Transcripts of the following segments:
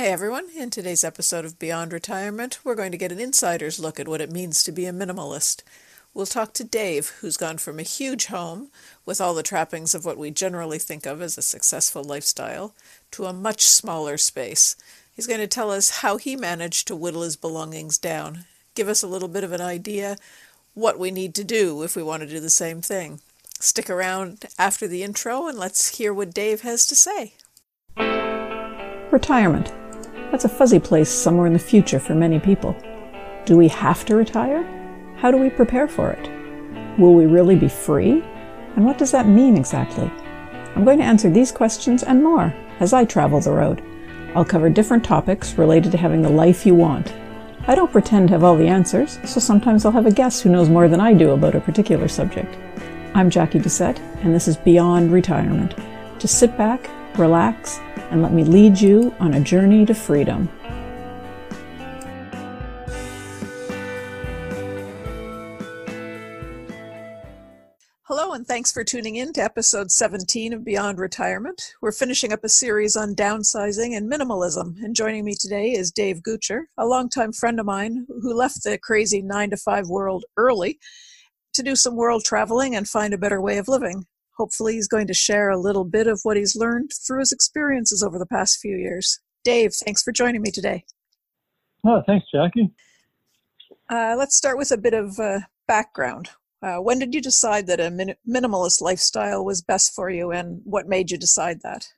Hey everyone, in today's episode of Beyond Retirement, we're going to get an insider's look at what it means to be a minimalist. We'll talk to Dave, who's gone from a huge home with all the trappings of what we generally think of as a successful lifestyle to a much smaller space. He's going to tell us how he managed to whittle his belongings down, give us a little bit of an idea what we need to do if we want to do the same thing. Stick around after the intro and let's hear what Dave has to say. Retirement. That's a fuzzy place somewhere in the future for many people. Do we have to retire? How do we prepare for it? Will we really be free? And what does that mean exactly? I'm going to answer these questions and more as I travel the road. I'll cover different topics related to having the life you want. I don't pretend to have all the answers, so sometimes I'll have a guest who knows more than I do about a particular subject. I'm Jackie Doucette, and this is Beyond Retirement. Just sit back, relax, and let me lead you on a journey to freedom. Hello, and thanks for tuning in to episode 17 of Beyond Retirement. We're finishing up a series on downsizing and minimalism, and joining me today is Dave Gutscher, a longtime friend of mine who left the crazy 9 to 5 world early to do some world traveling and find a better way of living. Hopefully, he's going to share a little bit of what he's learned through his experiences over the past few years. Dave, thanks for joining me today. Oh, thanks, Jackie. Uh, let's start with a bit of uh, background. Uh, when did you decide that a min- minimalist lifestyle was best for you, and what made you decide that?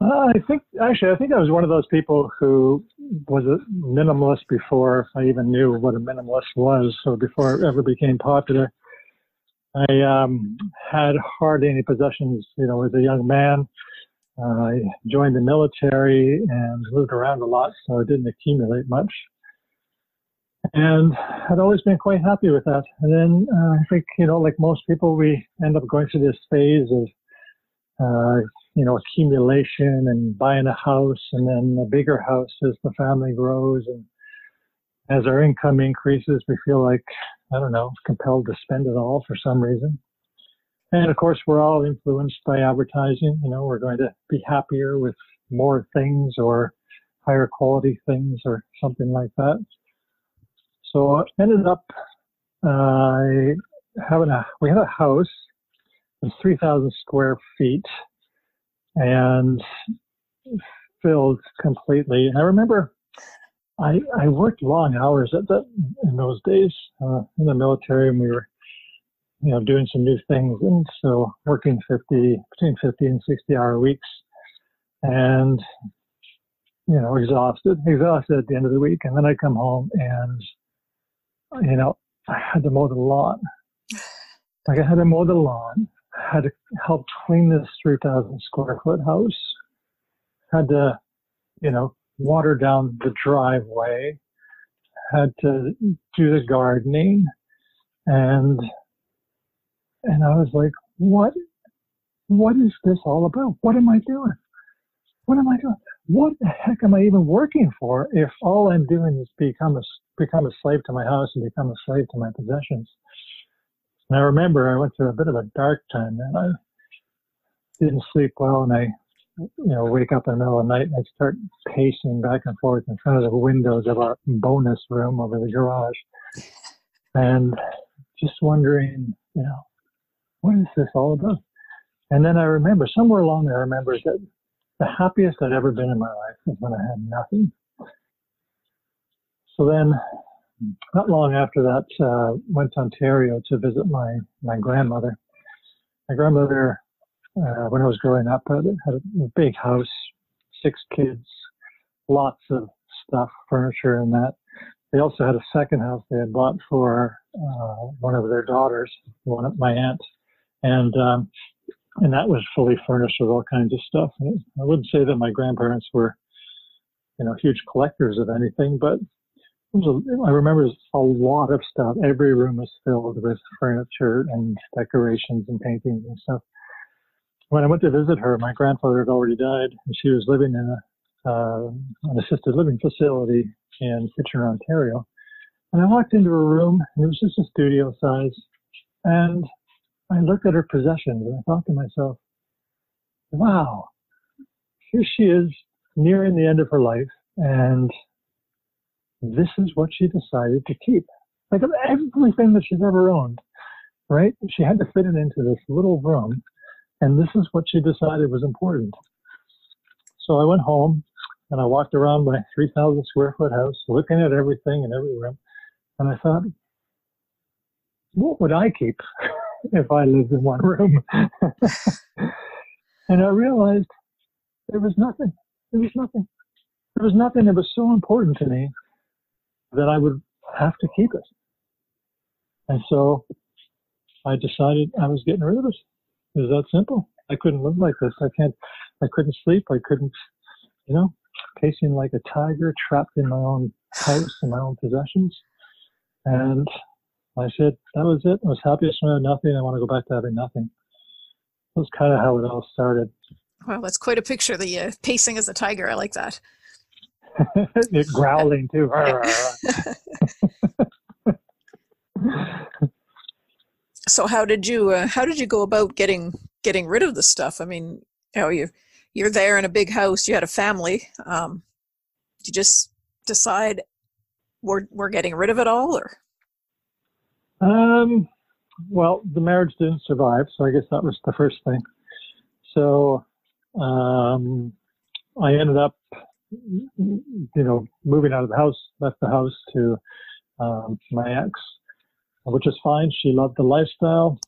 Uh, I think actually, I think I was one of those people who was a minimalist before I even knew what a minimalist was. So before it ever became popular, I um, had hardly any possessions, you know, as a young man. Uh, I joined the military and moved around a lot, so I didn't accumulate much. And I'd always been quite happy with that. And then uh, I think, you know, like most people, we end up going through this phase of, uh, you know, accumulation and buying a house and then a bigger house as the family grows. And as our income increases, we feel like I don't know, compelled to spend it all for some reason. And of course, we're all influenced by advertising. You know, we're going to be happier with more things or higher quality things or something like that. So I ended up uh, having a, we had a house, it was 3,000 square feet and filled completely. And I remember I, I worked long hours at in those days uh, in the military, and we were, you know, doing some new things, and so working 50 between 50 and 60 hour weeks, and you know, exhausted, exhausted at the end of the week, and then I come home and, you know, I had to mow the lawn. Like I had to mow the lawn, had to help clean this 3,000 square foot house, had to, you know, water down the driveway, had to do the gardening, and and I was like, what what is this all about? What am I doing? What am I doing? What the heck am I even working for if all I'm doing is become a become a slave to my house and become a slave to my possessions? And I remember I went through a bit of a dark time and I didn't sleep well and I you know, wake up in the middle of the night and I'd start pacing back and forth in front of the windows of our bonus room over the garage and just wondering, you know, what is this all about? And then I remember somewhere along there, I remember that the happiest I'd ever been in my life was when I had nothing. So then, not long after that, uh, went to Ontario to visit my my grandmother. My grandmother uh, when I was growing up, I had a big house, six kids, lots of stuff, furniture, and that. They also had a second house they had bought for uh, one of their daughters, one of my aunt, and um, and that was fully furnished with all kinds of stuff. I wouldn't say that my grandparents were, you know, huge collectors of anything, but a, I remember a lot of stuff. Every room was filled with furniture and decorations and paintings and stuff when I went to visit her, my grandfather had already died, and she was living in a, uh, an assisted living facility in Kitchener, Ontario. And I walked into her room, and it was just a studio size. And I looked at her possessions, and I thought to myself, wow, here she is nearing the end of her life, and this is what she decided to keep. Like everything that she's ever owned, right? She had to fit it into this little room, and this is what she decided was important. So I went home and I walked around my 3,000 square foot house, looking at everything in every room, and I thought, what would I keep if I lived in one room? and I realized there was nothing. There was nothing. There was nothing that was so important to me that I would have to keep it. And so I decided I was getting rid of it. It was that simple. I couldn't live like this. I can't, I couldn't sleep. I couldn't, you know, pacing like a tiger trapped in my own house and my own possessions. And I said, that was it. I was happiest when I had nothing. I want to go back to having nothing. That was kind of how it all started. Well, that's quite a picture. The uh, pacing as a tiger. I like that. growling too. so how did you uh, how did you go about getting getting rid of the stuff? I mean, you know, you you're there in a big house. You had a family. Um, you just decide we're we're getting rid of it all, or? Um, well, the marriage didn't survive, so I guess that was the first thing. So um, I ended up, you know, moving out of the house, left the house to um, my ex, which is fine. She loved the lifestyle,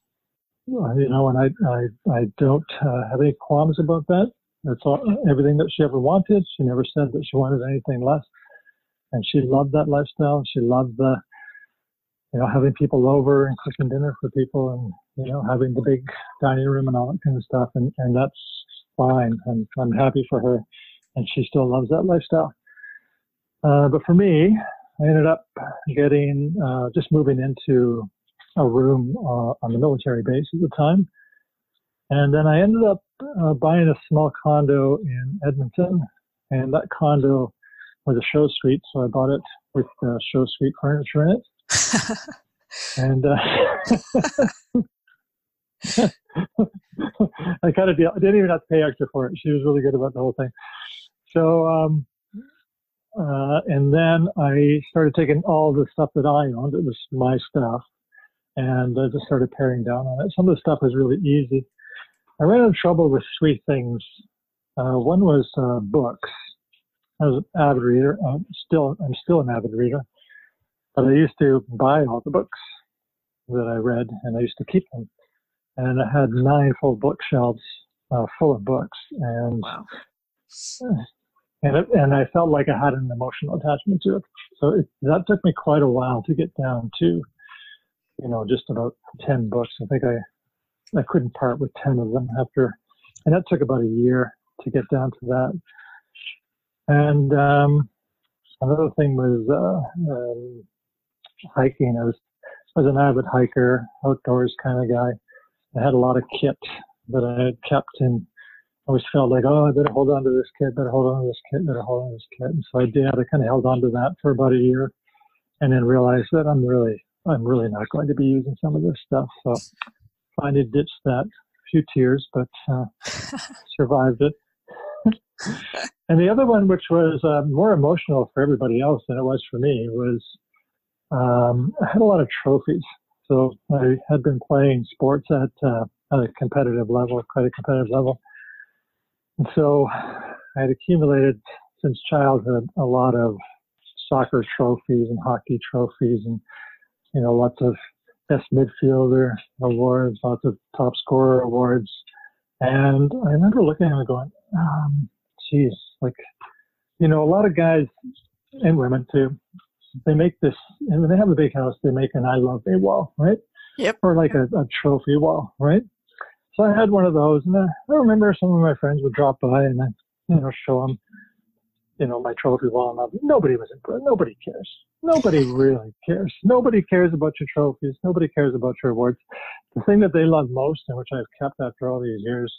you know, and I I, I don't uh, have any qualms about that. That's all, everything that she ever wanted. She never said that she wanted anything less, and she loved that lifestyle. She loved the you know, having people over and cooking dinner for people and, you know, having the big dining room and all that kind of stuff. And, and that's fine. I'm, I'm happy for her. And she still loves that lifestyle. Uh, but for me, I ended up getting, uh, just moving into a room uh, on the military base at the time. And then I ended up uh, buying a small condo in Edmonton. And that condo was a show suite. So I bought it with show suite furniture in it and uh, I kind of I didn't even have to pay extra for it. She was really good about the whole thing. So, um, uh, and then I started taking all the stuff that I owned. It was my stuff, and I just started paring down on it. Some of the stuff was really easy. I ran into trouble with three things. Uh, one was uh, books. I was an avid reader. I'm still I'm still an avid reader. But I used to buy all the books that I read, and I used to keep them. And I had nine full bookshelves uh, full of books, and wow. And it, and I felt like I had an emotional attachment to it. So it, that took me quite a while to get down to, you know, just about ten books. I think I I couldn't part with ten of them after, and that took about a year to get down to that. And um, another thing was uh, um, hiking. I was I was an avid hiker, outdoors kind of guy. I had a lot of kit that I had kept and I always felt like, oh, I better hold on to this kit, better hold on to this kit, better hold on to this kit. And so I did. I kind of held on to that for about a year and then realized that I'm really, I'm really not going to be using some of this stuff. So finally ditched that. A few tears, but uh, survived it. and the other one, which was uh, more emotional for everybody else than it was for me, was um, I had a lot of trophies. So I had been playing sports at, uh, at a competitive level, quite a competitive level. And so I had accumulated since childhood a lot of soccer trophies and hockey trophies and, you know, lots of best midfielder awards, lots of top scorer awards. And I remember looking at and going, um, geez, like, you know, a lot of guys and women too they make this, and when they have a big house, they make an I love a wall, right? Yep. Or like a, a trophy wall, right? So I had one of those, and I, remember some of my friends would drop by and I, you know, show them, you know, my trophy wall. And nobody was impressed. Nobody cares. Nobody really cares. Nobody cares about your trophies. Nobody cares about your awards. The thing that they love most, and which I've kept after all these years,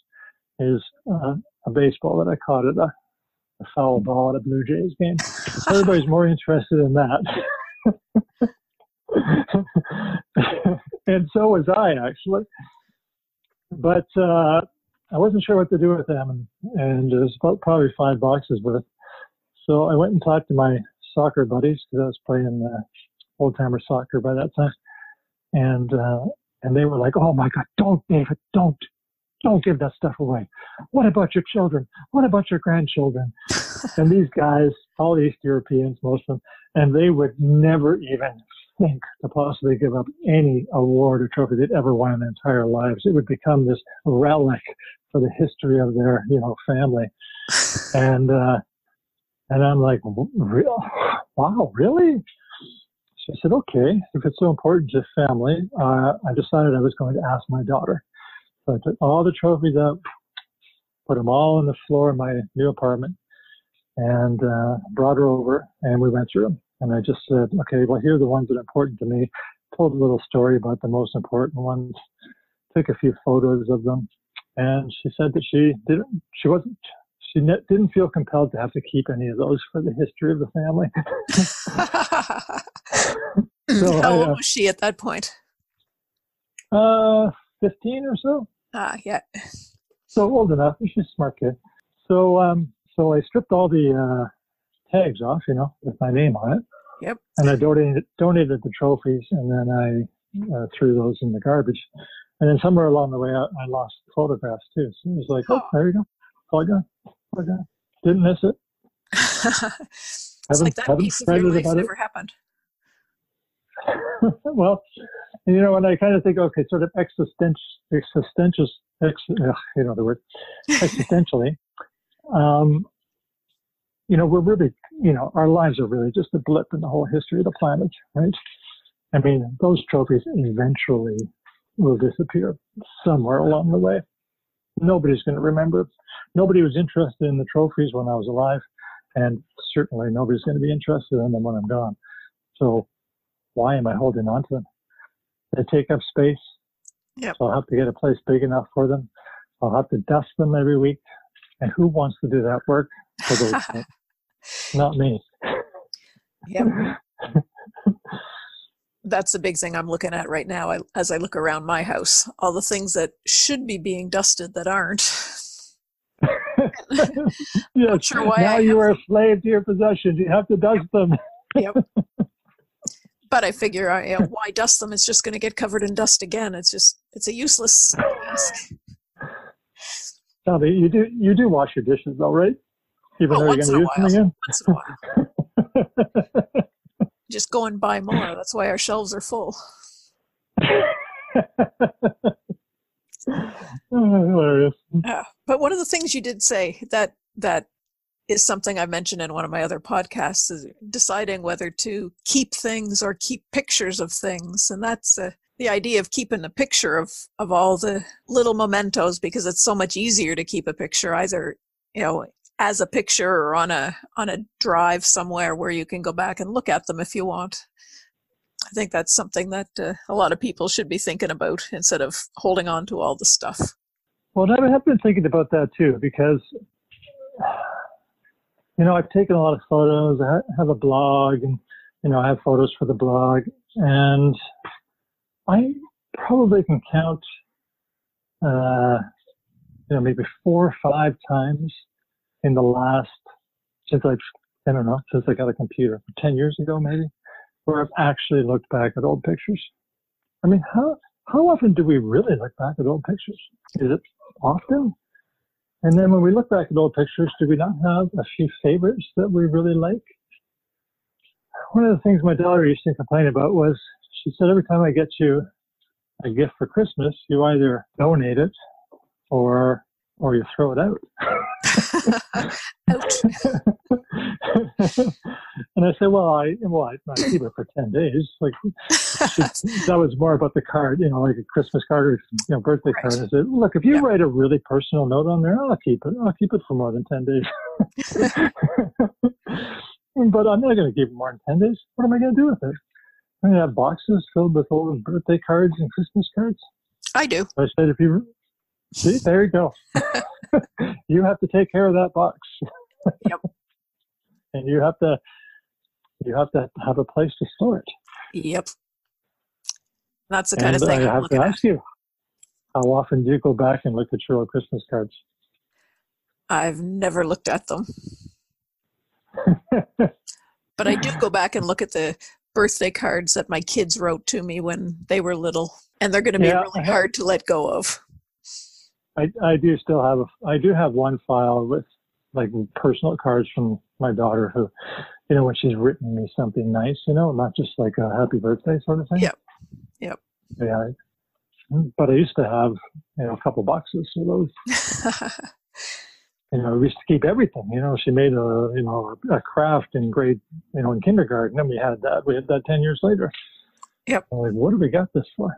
is uh, a baseball that I caught at a a foul ball at a Blue Jays game. Everybody's more interested in that. and so was I actually. But uh, I wasn't sure what to do with them, and, and it was about probably five boxes worth. So I went and talked to my soccer buddies because I was playing uh, old timer soccer by that time, and uh, and they were like, "Oh my God, don't, David, don't, don't give that stuff away. What about your children? What about your grandchildren?" and these guys, all East Europeans, most of them, and they would never even think to possibly give up any award or trophy they'd ever won in their entire lives. It would become this relic for the history of their, you know, family. and uh, and I'm like, real? wow, really? So I said, okay, if it's so important to family, uh, I decided I was going to ask my daughter. So I took all the trophies up, put them all on the floor of my new apartment, and uh, brought her over, and we went through them. And I just said, okay, well, here are the ones that are important to me. Told a little story about the most important ones. Took a few photos of them, and she said that she didn't. She wasn't. She didn't feel compelled to have to keep any of those for the history of the family. so How I, old uh, was she at that point? Uh, fifteen or so. Ah, yeah. So old enough. She's a smart kid. So, um, so I stripped all the uh, tags off, you know, with my name on it. Yep. And I donated donated the trophies, and then I uh, threw those in the garbage. And then somewhere along the way, I, I lost photographs too. So it was like, oh, there you go, all gone, all gone. Didn't miss it. it's like that piece of your life never it. happened. well, you know, and I kind of think, okay, sort of existential, existential, ex, you know the word, existentially. um, you know, we're really, you know, our lives are really just a blip in the whole history of the planet, right? I mean, those trophies eventually will disappear somewhere along the way. Nobody's going to remember. Nobody was interested in the trophies when I was alive, and certainly nobody's going to be interested in them when I'm gone. So, why am I holding on to them? They take up space. Yep. So I'll have to get a place big enough for them. I'll have to dust them every week. And who wants to do that work? For those Not me. Yep. That's the big thing I'm looking at right now as I look around my house. All the things that should be being dusted that aren't. yes. Sure why now I you are a slave to your possessions. You have to dust yep. them. yep. But I figure, I, you know, why dust them? It's just going to get covered in dust again. It's just, it's a useless task. Now, you do you do wash your dishes though, right? Even oh, though you're going to use them again? Once in a while. Just go and buy more. That's why our shelves are full. Hilarious. Yeah. But one of the things you did say that that is something I mentioned in one of my other podcasts is deciding whether to keep things or keep pictures of things. And that's uh, the idea of keeping a picture of, of all the little mementos because it's so much easier to keep a picture either, you know, as a picture or on a on a drive somewhere where you can go back and look at them if you want. I think that's something that uh, a lot of people should be thinking about instead of holding on to all the stuff. Well, I have been thinking about that too because you know I've taken a lot of photos. I have a blog, and you know I have photos for the blog, and I probably can count, uh, you know, maybe four or five times in the last since I've I don't know since I got a computer ten years ago maybe, where I've actually looked back at old pictures. I mean, how how often do we really look back at old pictures? Is it often? And then when we look back at old pictures, do we not have a few favorites that we really like? One of the things my daughter used to complain about was she said every time I get you a gift for Christmas, you either donate it or or you throw it out. and I said, well, I well, I, I keep it for ten days. Like that was more about the card, you know, like a Christmas card or you know birthday right. card. I said, look, if you yeah. write a really personal note on there, I'll keep it. I'll keep it for more than ten days. but I'm not going to keep it more than ten days. What am I going to do with it? I'm going to have boxes filled with old birthday cards and Christmas cards. I do. I said, if you see, there you go. you have to take care of that box. yep. and you have to you have to have a place to store it. Yep. That's the kind and of thing I have to ask at. you. How often do you go back and look at your old Christmas cards? I've never looked at them. but I do go back and look at the birthday cards that my kids wrote to me when they were little, and they're going to be Yeah, really hard to let go of. I, I do still have a, I do have one file with like personal cards from my daughter who, you know, when she's written me something nice, you know, not just like a happy birthday sort of thing. Yep. Yep. Yeah. But I used to have, you know, a couple boxes of those. You know, we used to keep everything. You know, she made a, you know, a craft in grade, you know, in kindergarten, and we had that. We had that ten years later. Yep. I'm like, what do we got this for?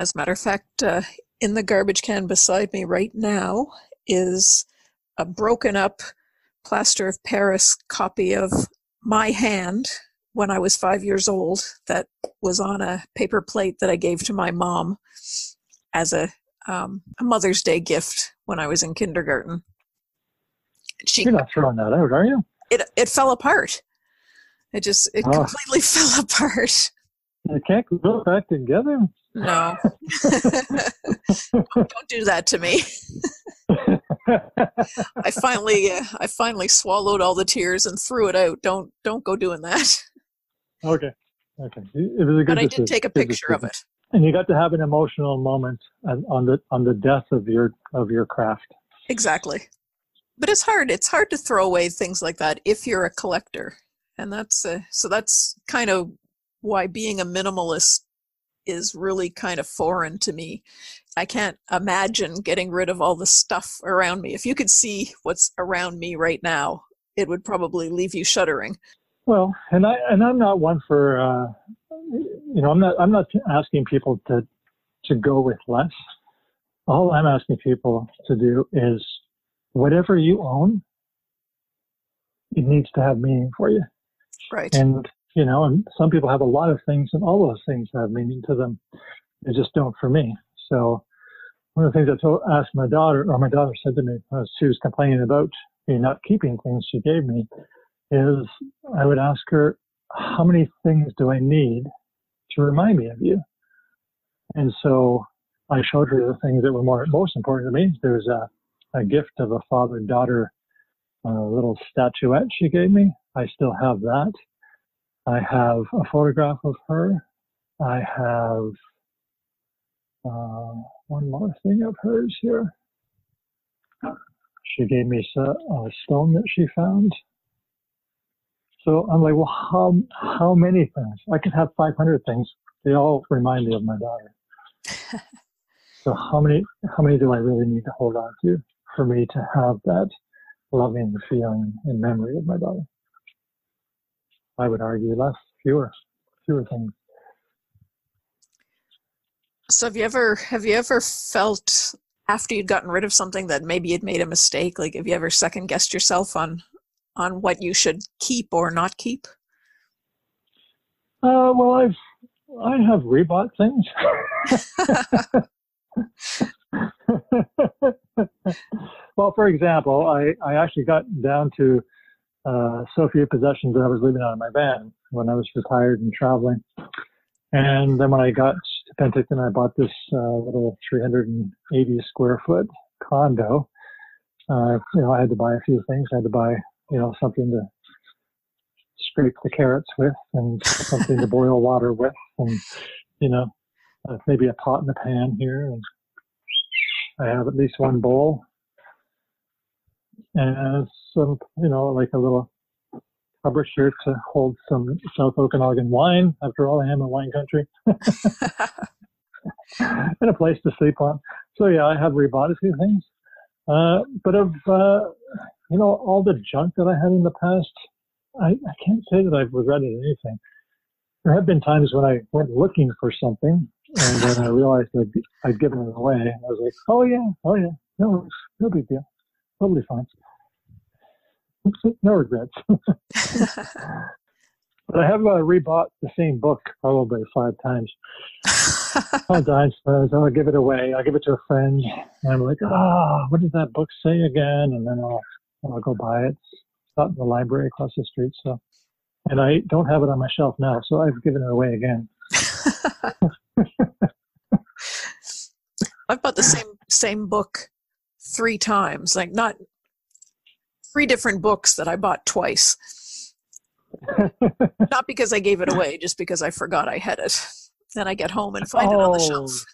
As a matter of fact, uh, in the garbage can beside me right now is a broken up plaster of Paris copy of My Hand when I was five years old that was on a paper plate that I gave to my mom as a, um, a Mother's Day gift when I was in kindergarten. She You're not throwing that out, are you? it it fell apart. It just it Oh. completely fell apart. You can't go back together. No. Don't do that to me. I finally uh, I finally swallowed all the tears and threw it out. Don't don't go doing that. okay. Okay. It was a good But I did take a picture of it. And you got to have an emotional moment on on the on the death of your of your craft. Exactly. But it's hard. It's hard to throw away things like that if you're a collector. And that's uh, so that's kind of why being a minimalist is really kind of foreign to me. I can't imagine getting rid of all the stuff around me. If you could see what's around me right now, it would probably leave you shuddering. Well, and I and I'm not one for uh, you know I'm not I'm not asking people to to go with less. All I'm asking people to do is whatever you own, it needs to have meaning for you. Right. And you know, and some people have a lot of things, and all those things have meaning to them. They just don't for me. So one of the things I told, asked my daughter, or my daughter said to me, as she was complaining about me not keeping things she gave me, is I would ask her, how many things do I need to remind me of you? And so I showed her the things that were more most important to me. There's a, a gift of a father-daughter uh, little statuette she gave me. I still have that. I have a photograph of her. I have uh, one more thing of hers here. She gave me a stone that she found. So I'm like, well, how how many things? I could have 500 things. They all remind me of my daughter. so how many how many do I really need to hold on to for me to have that loving feeling and memory of my daughter? I would argue less, fewer, fewer things. So have you ever have you ever felt after you'd gotten rid of something that maybe you'd made a mistake? Like have you ever second guessed yourself on on what you should keep or not keep? Uh, well, I've I have rebought things. well, for example, I, I actually got down to uh, so few possessions that I was leaving out of my van when I was retired and traveling. And then when I got to Penticton, I bought this uh, little 380 square foot condo. Uh, you know, I had to buy a few things. I had to buy, you know, something to scrape the carrots with and something to boil water with and you know uh, maybe a pot and a pan here and i have at least one bowl and some you know like a little cupboard here to hold some south okanagan wine after all i am a wine country and a place to sleep on so yeah i have rebought a few things uh, but of uh, you know all the junk that i had in the past I, I can't say that I've regretted anything. There have been times when I went looking for something and then I realized I'd, I'd given it away. I was like, oh yeah, oh yeah, no, no big deal. Totally fine. No regrets. but I have uh, rebought the same book probably five times. Five times. Uh, I'll give it away. I'll give it to a friend. And I'm like, ah, what did that book say again? And then I'll, I'll go buy it. It's not in the library across the street. So, and I don't have it on my shelf now. So I've given it away again. I've bought the same same book three times, like not three different books that I bought twice. not because I gave it away, just because I forgot I had it. Then I get home and find oh. it on the oh. shelf.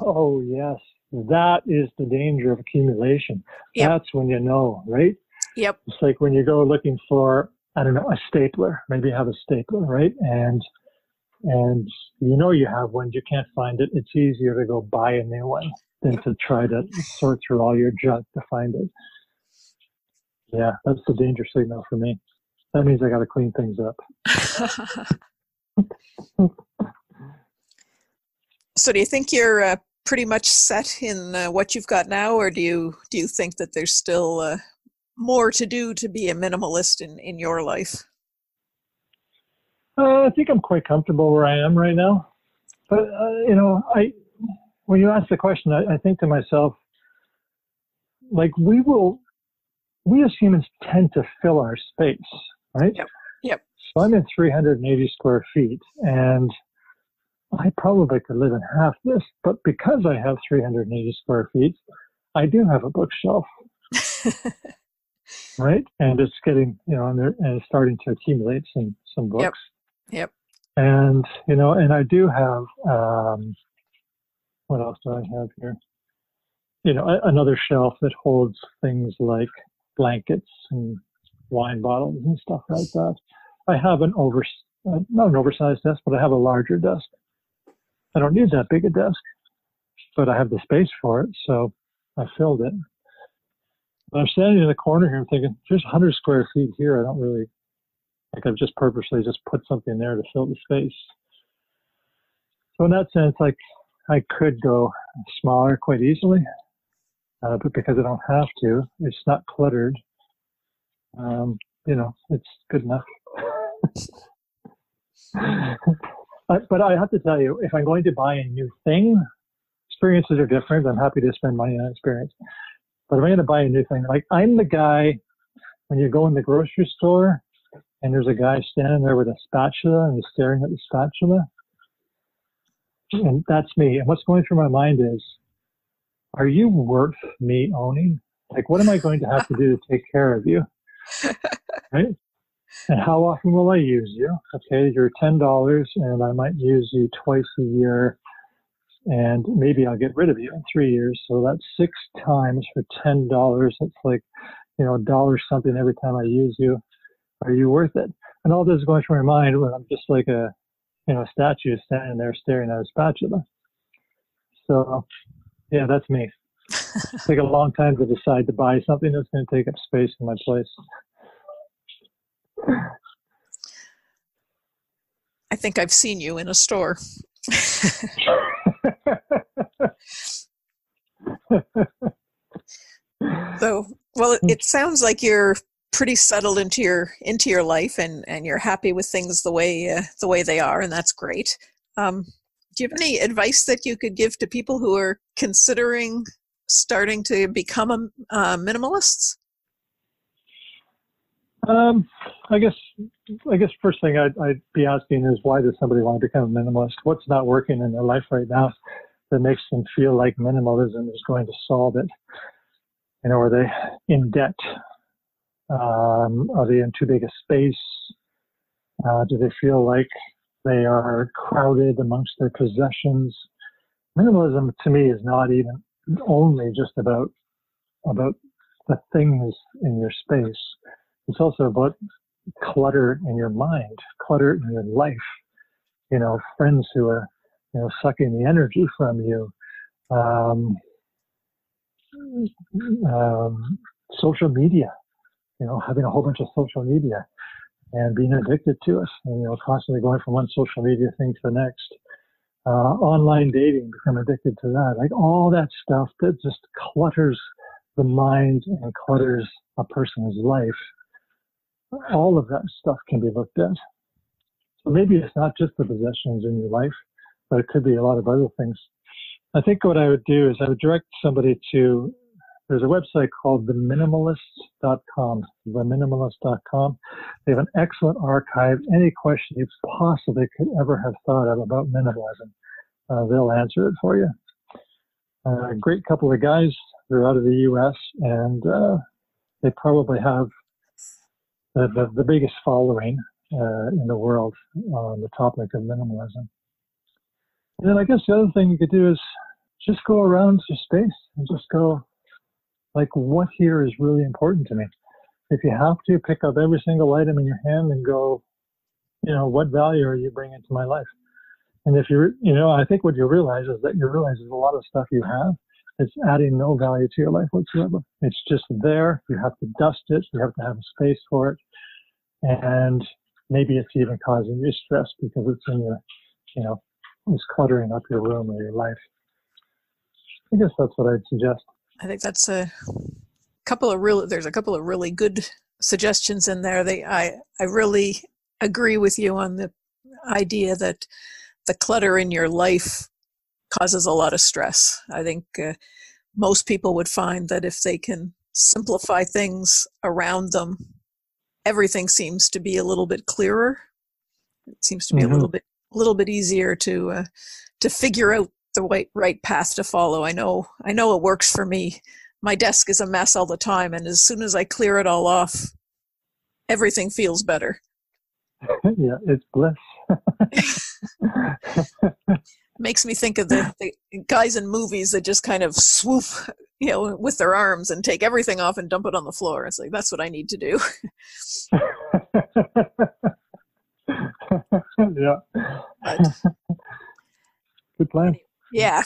oh yes, that is the danger of accumulation. Yep. That's when you know, right? Yep. It's like when you go looking for, I don't know, a stapler. Maybe you have a stapler, right? And and you know you have one, you can't find it. It's easier to go buy a new one than to try to sort through all your junk to find it. Yeah, that's the danger signal for me. That means I got to clean things up. so, do you think you're uh, pretty much set in uh, what you've got now, or do you do you think that there's still uh, more to do to be a minimalist in in your life? Uh, I think I'm quite comfortable where I am right now. But uh, you know, I when you ask the question, I, I think to myself, like we will, we as humans tend to fill our space, right? Yep. Yep. So I'm in 380 square feet, and I probably could live in half this, but because I have 380 square feet, I do have a bookshelf. right? And it's getting, you know, and, and it's starting to accumulate some some books. Yep. Yep. And you know, and I do have um, what else do I have here? You know, a, another shelf that holds things like blankets and wine bottles and stuff like that. I have an over, uh, not an oversized desk, but I have a larger desk. I don't need that big a desk, but I have the space for it, so I filled it. I'm standing in the corner here. I'm thinking, there's 100 square feet here. I don't really like I've just purposely just put something there to fill the space. So in that sense, like I could go smaller quite easily, uh, but because I don't have to, it's not cluttered. Um, you know, it's good enough. but I have to tell you, if I'm going to buy a new thing, experiences are different. I'm happy to spend money on experience. But if I'm going to buy a new thing, like I'm the guy when you go in the grocery store and there's a guy standing there with a spatula and he's staring at the spatula. And that's me. And what's going through my mind is, are you worth me owning? Like, what am I going to have to do to take care of you? right? And how often will I use you? Okay, you're $10 and I might use you twice a year and maybe I'll get rid of you in three years. So that's six times for $10. That's like, you know, a dollar something every time I use you are you worth it? And all this is going through my mind when I'm just like a, you know, statue standing there staring at a spatula. So, yeah, that's me. it take a long time to decide to buy something that's going to take up space in my place. I think I've seen you in a store. so, well, it, it sounds like you're pretty settled into your into your life and and you're happy with things the way uh, the way they are and that's great um, do you have any advice that you could give to people who are considering starting to become a, uh, minimalists um, I guess I guess first thing I'd, I'd be asking is why does somebody want to become a minimalist? What's not working in their life right now that makes them feel like minimalism is going to solve it? You know, are they in debt? Um, are they in too big a space? Uh, do they feel like they are crowded amongst their possessions? Minimalism to me is not even only just about about the things in your space. It's also about clutter in your mind, clutter in your life. You know, friends who are you know sucking the energy from you. Um, um, social media you know, having a whole bunch of social media and being addicted to it, and, you know, constantly going from one social media thing to the next. Uh, online dating, become addicted to that. Like all that stuff that just clutters the mind and clutters a person's life. All of that stuff can be looked at. So maybe it's not just the possessions in your life, but it could be a lot of other things. I think what I would do is I would direct somebody to there's a website called theminimalists.com, theminimalists.com. They have an excellent archive. Any question you possibly could ever have thought of about minimalism, uh, they'll answer it for you. a great couple of guys. They're out of the U.S. and uh, they probably have the, the, the biggest following uh, in the world on the topic of minimalism. And then I guess the other thing you could do is just go around your space and just go, like, what here is really important to me? If you have to, pick up every single item in your hand and go, you know, what value are you bringing to my life? And if you're, you know, I think what you realize is that you realize there's a lot of stuff you have it's adding no value to your life whatsoever. It's just there. You have to dust it. You have to have a space for it. And maybe it's even causing you stress because it's in your, you know, it's cluttering up your room or your life. I guess that's what I'd suggest. I think that's a couple of real. There's a couple of really good suggestions in there. They, I, I really agree with you on the idea that the clutter in your life causes a lot of stress. I think uh, most people would find that if they can simplify things around them, everything seems to be a little bit clearer. It seems to be mm-hmm. a little bit a little bit easier to uh, to figure out the right right path to follow. I know I know it works for me. My desk is a mess all the time, and as soon as I clear it all off, everything feels better. yeah, it's bliss. makes me think of the, the, guys in movies that just kind of swoop, you know, with their arms and take everything off and dump it on the floor. It's like that's what I need to do. yeah. But, Good plan. Yeah.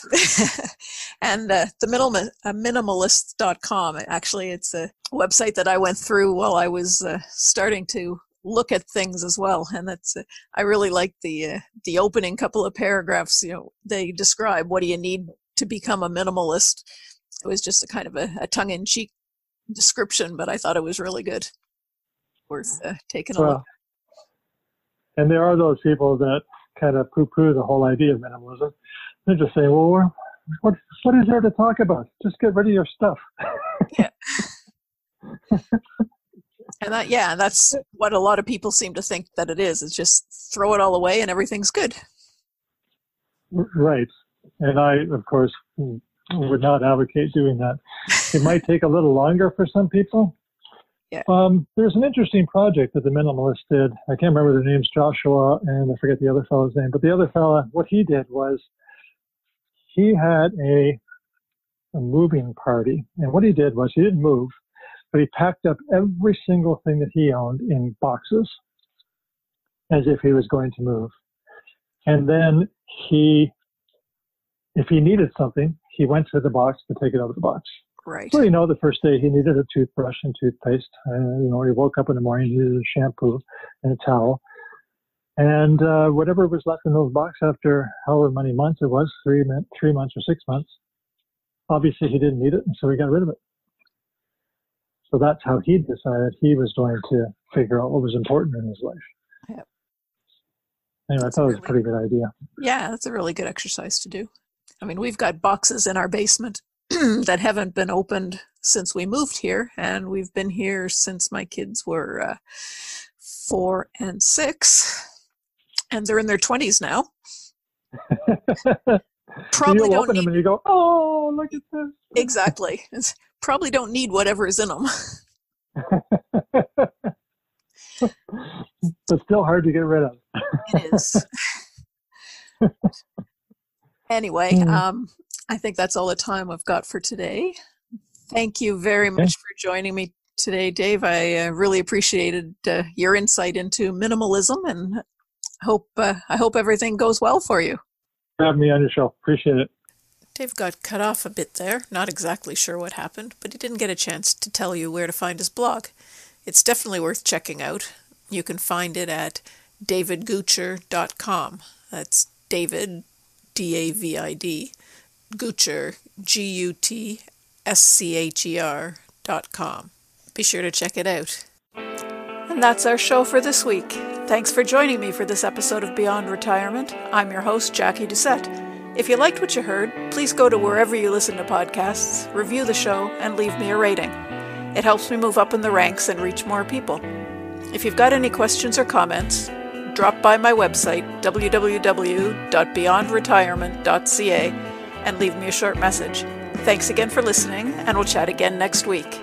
and uh, the minimal, uh, minimalist.com, actually, it's a website that I went through while I was uh, starting to look at things as well and that's uh, i really like the uh, the opening couple of paragraphs you know they describe what do you need to become a minimalist. It was just a kind of a, a tongue-in-cheek description but i thought it was really good. Worth uh, taking a well, look and there are those people that kind of poo-poo the whole idea of minimalism they're just say, well what what is there to talk about just get rid of your stuff yeah and that yeah that's what a lot of people seem to think that it is it's just throw it all away and everything's good right and i of course would not advocate doing that it might take a little longer for some people yeah. Um, there's an interesting project that the minimalists did. I can't remember their names, Joshua, and I forget the other fellow's name. But the other fella, what he did was he had a, a moving party, and what he did was he didn't move but he packed up every single thing that he owned in boxes as if he was going to move. And then he, if he needed something, he went to the box to take it out of the box. Right. So, you know, the first day he needed a toothbrush and toothpaste. And, you know, he woke up in the morning, he needed a shampoo and a towel. And uh, whatever was left in those boxes after however many months it was, three, three months or six months, obviously he didn't need it, and so he got rid of it. So that's how he decided he was going to figure out what was important in his life. Yep. Anyway, I thought it was a pretty good idea. Yeah, that's a really good exercise to do. I mean, we've got boxes in our basement that haven't been opened since we moved here, and we've been here since my kids were uh, four and six, and they're in their 20s now. Probably you open need... them and you go, oh, look at this. Exactly. It's, probably don't need whatever is in them. but still hard to get rid of. it is. anyway, mm. um, I think that's all the time I've got for today. Thank you very okay. much for joining me today, Dave. I uh, really appreciated uh, your insight into minimalism, and hope uh, I hope everything goes well for you. Have me on your show. Appreciate it. Dave got cut off a bit there, not exactly sure what happened, but he didn't get a chance to tell you where to find his blog. It's definitely worth checking out. You can find it at davidgutscher.com. That's David, D A V I D, Gutscher, G U T S C H E R dot com. Be sure to check it out. And that's our show for this week. Thanks for joining me for this episode of Beyond Retirement. I'm your host, Jackie Doucette. If you liked what you heard, please go to wherever you listen to podcasts, review the show, and leave me a rating. It helps me move up in the ranks and reach more people. If you've got any questions or comments, drop by my website, www.beyondretirement.ca, and leave me a short message. Thanks again for listening, and we'll chat again next week.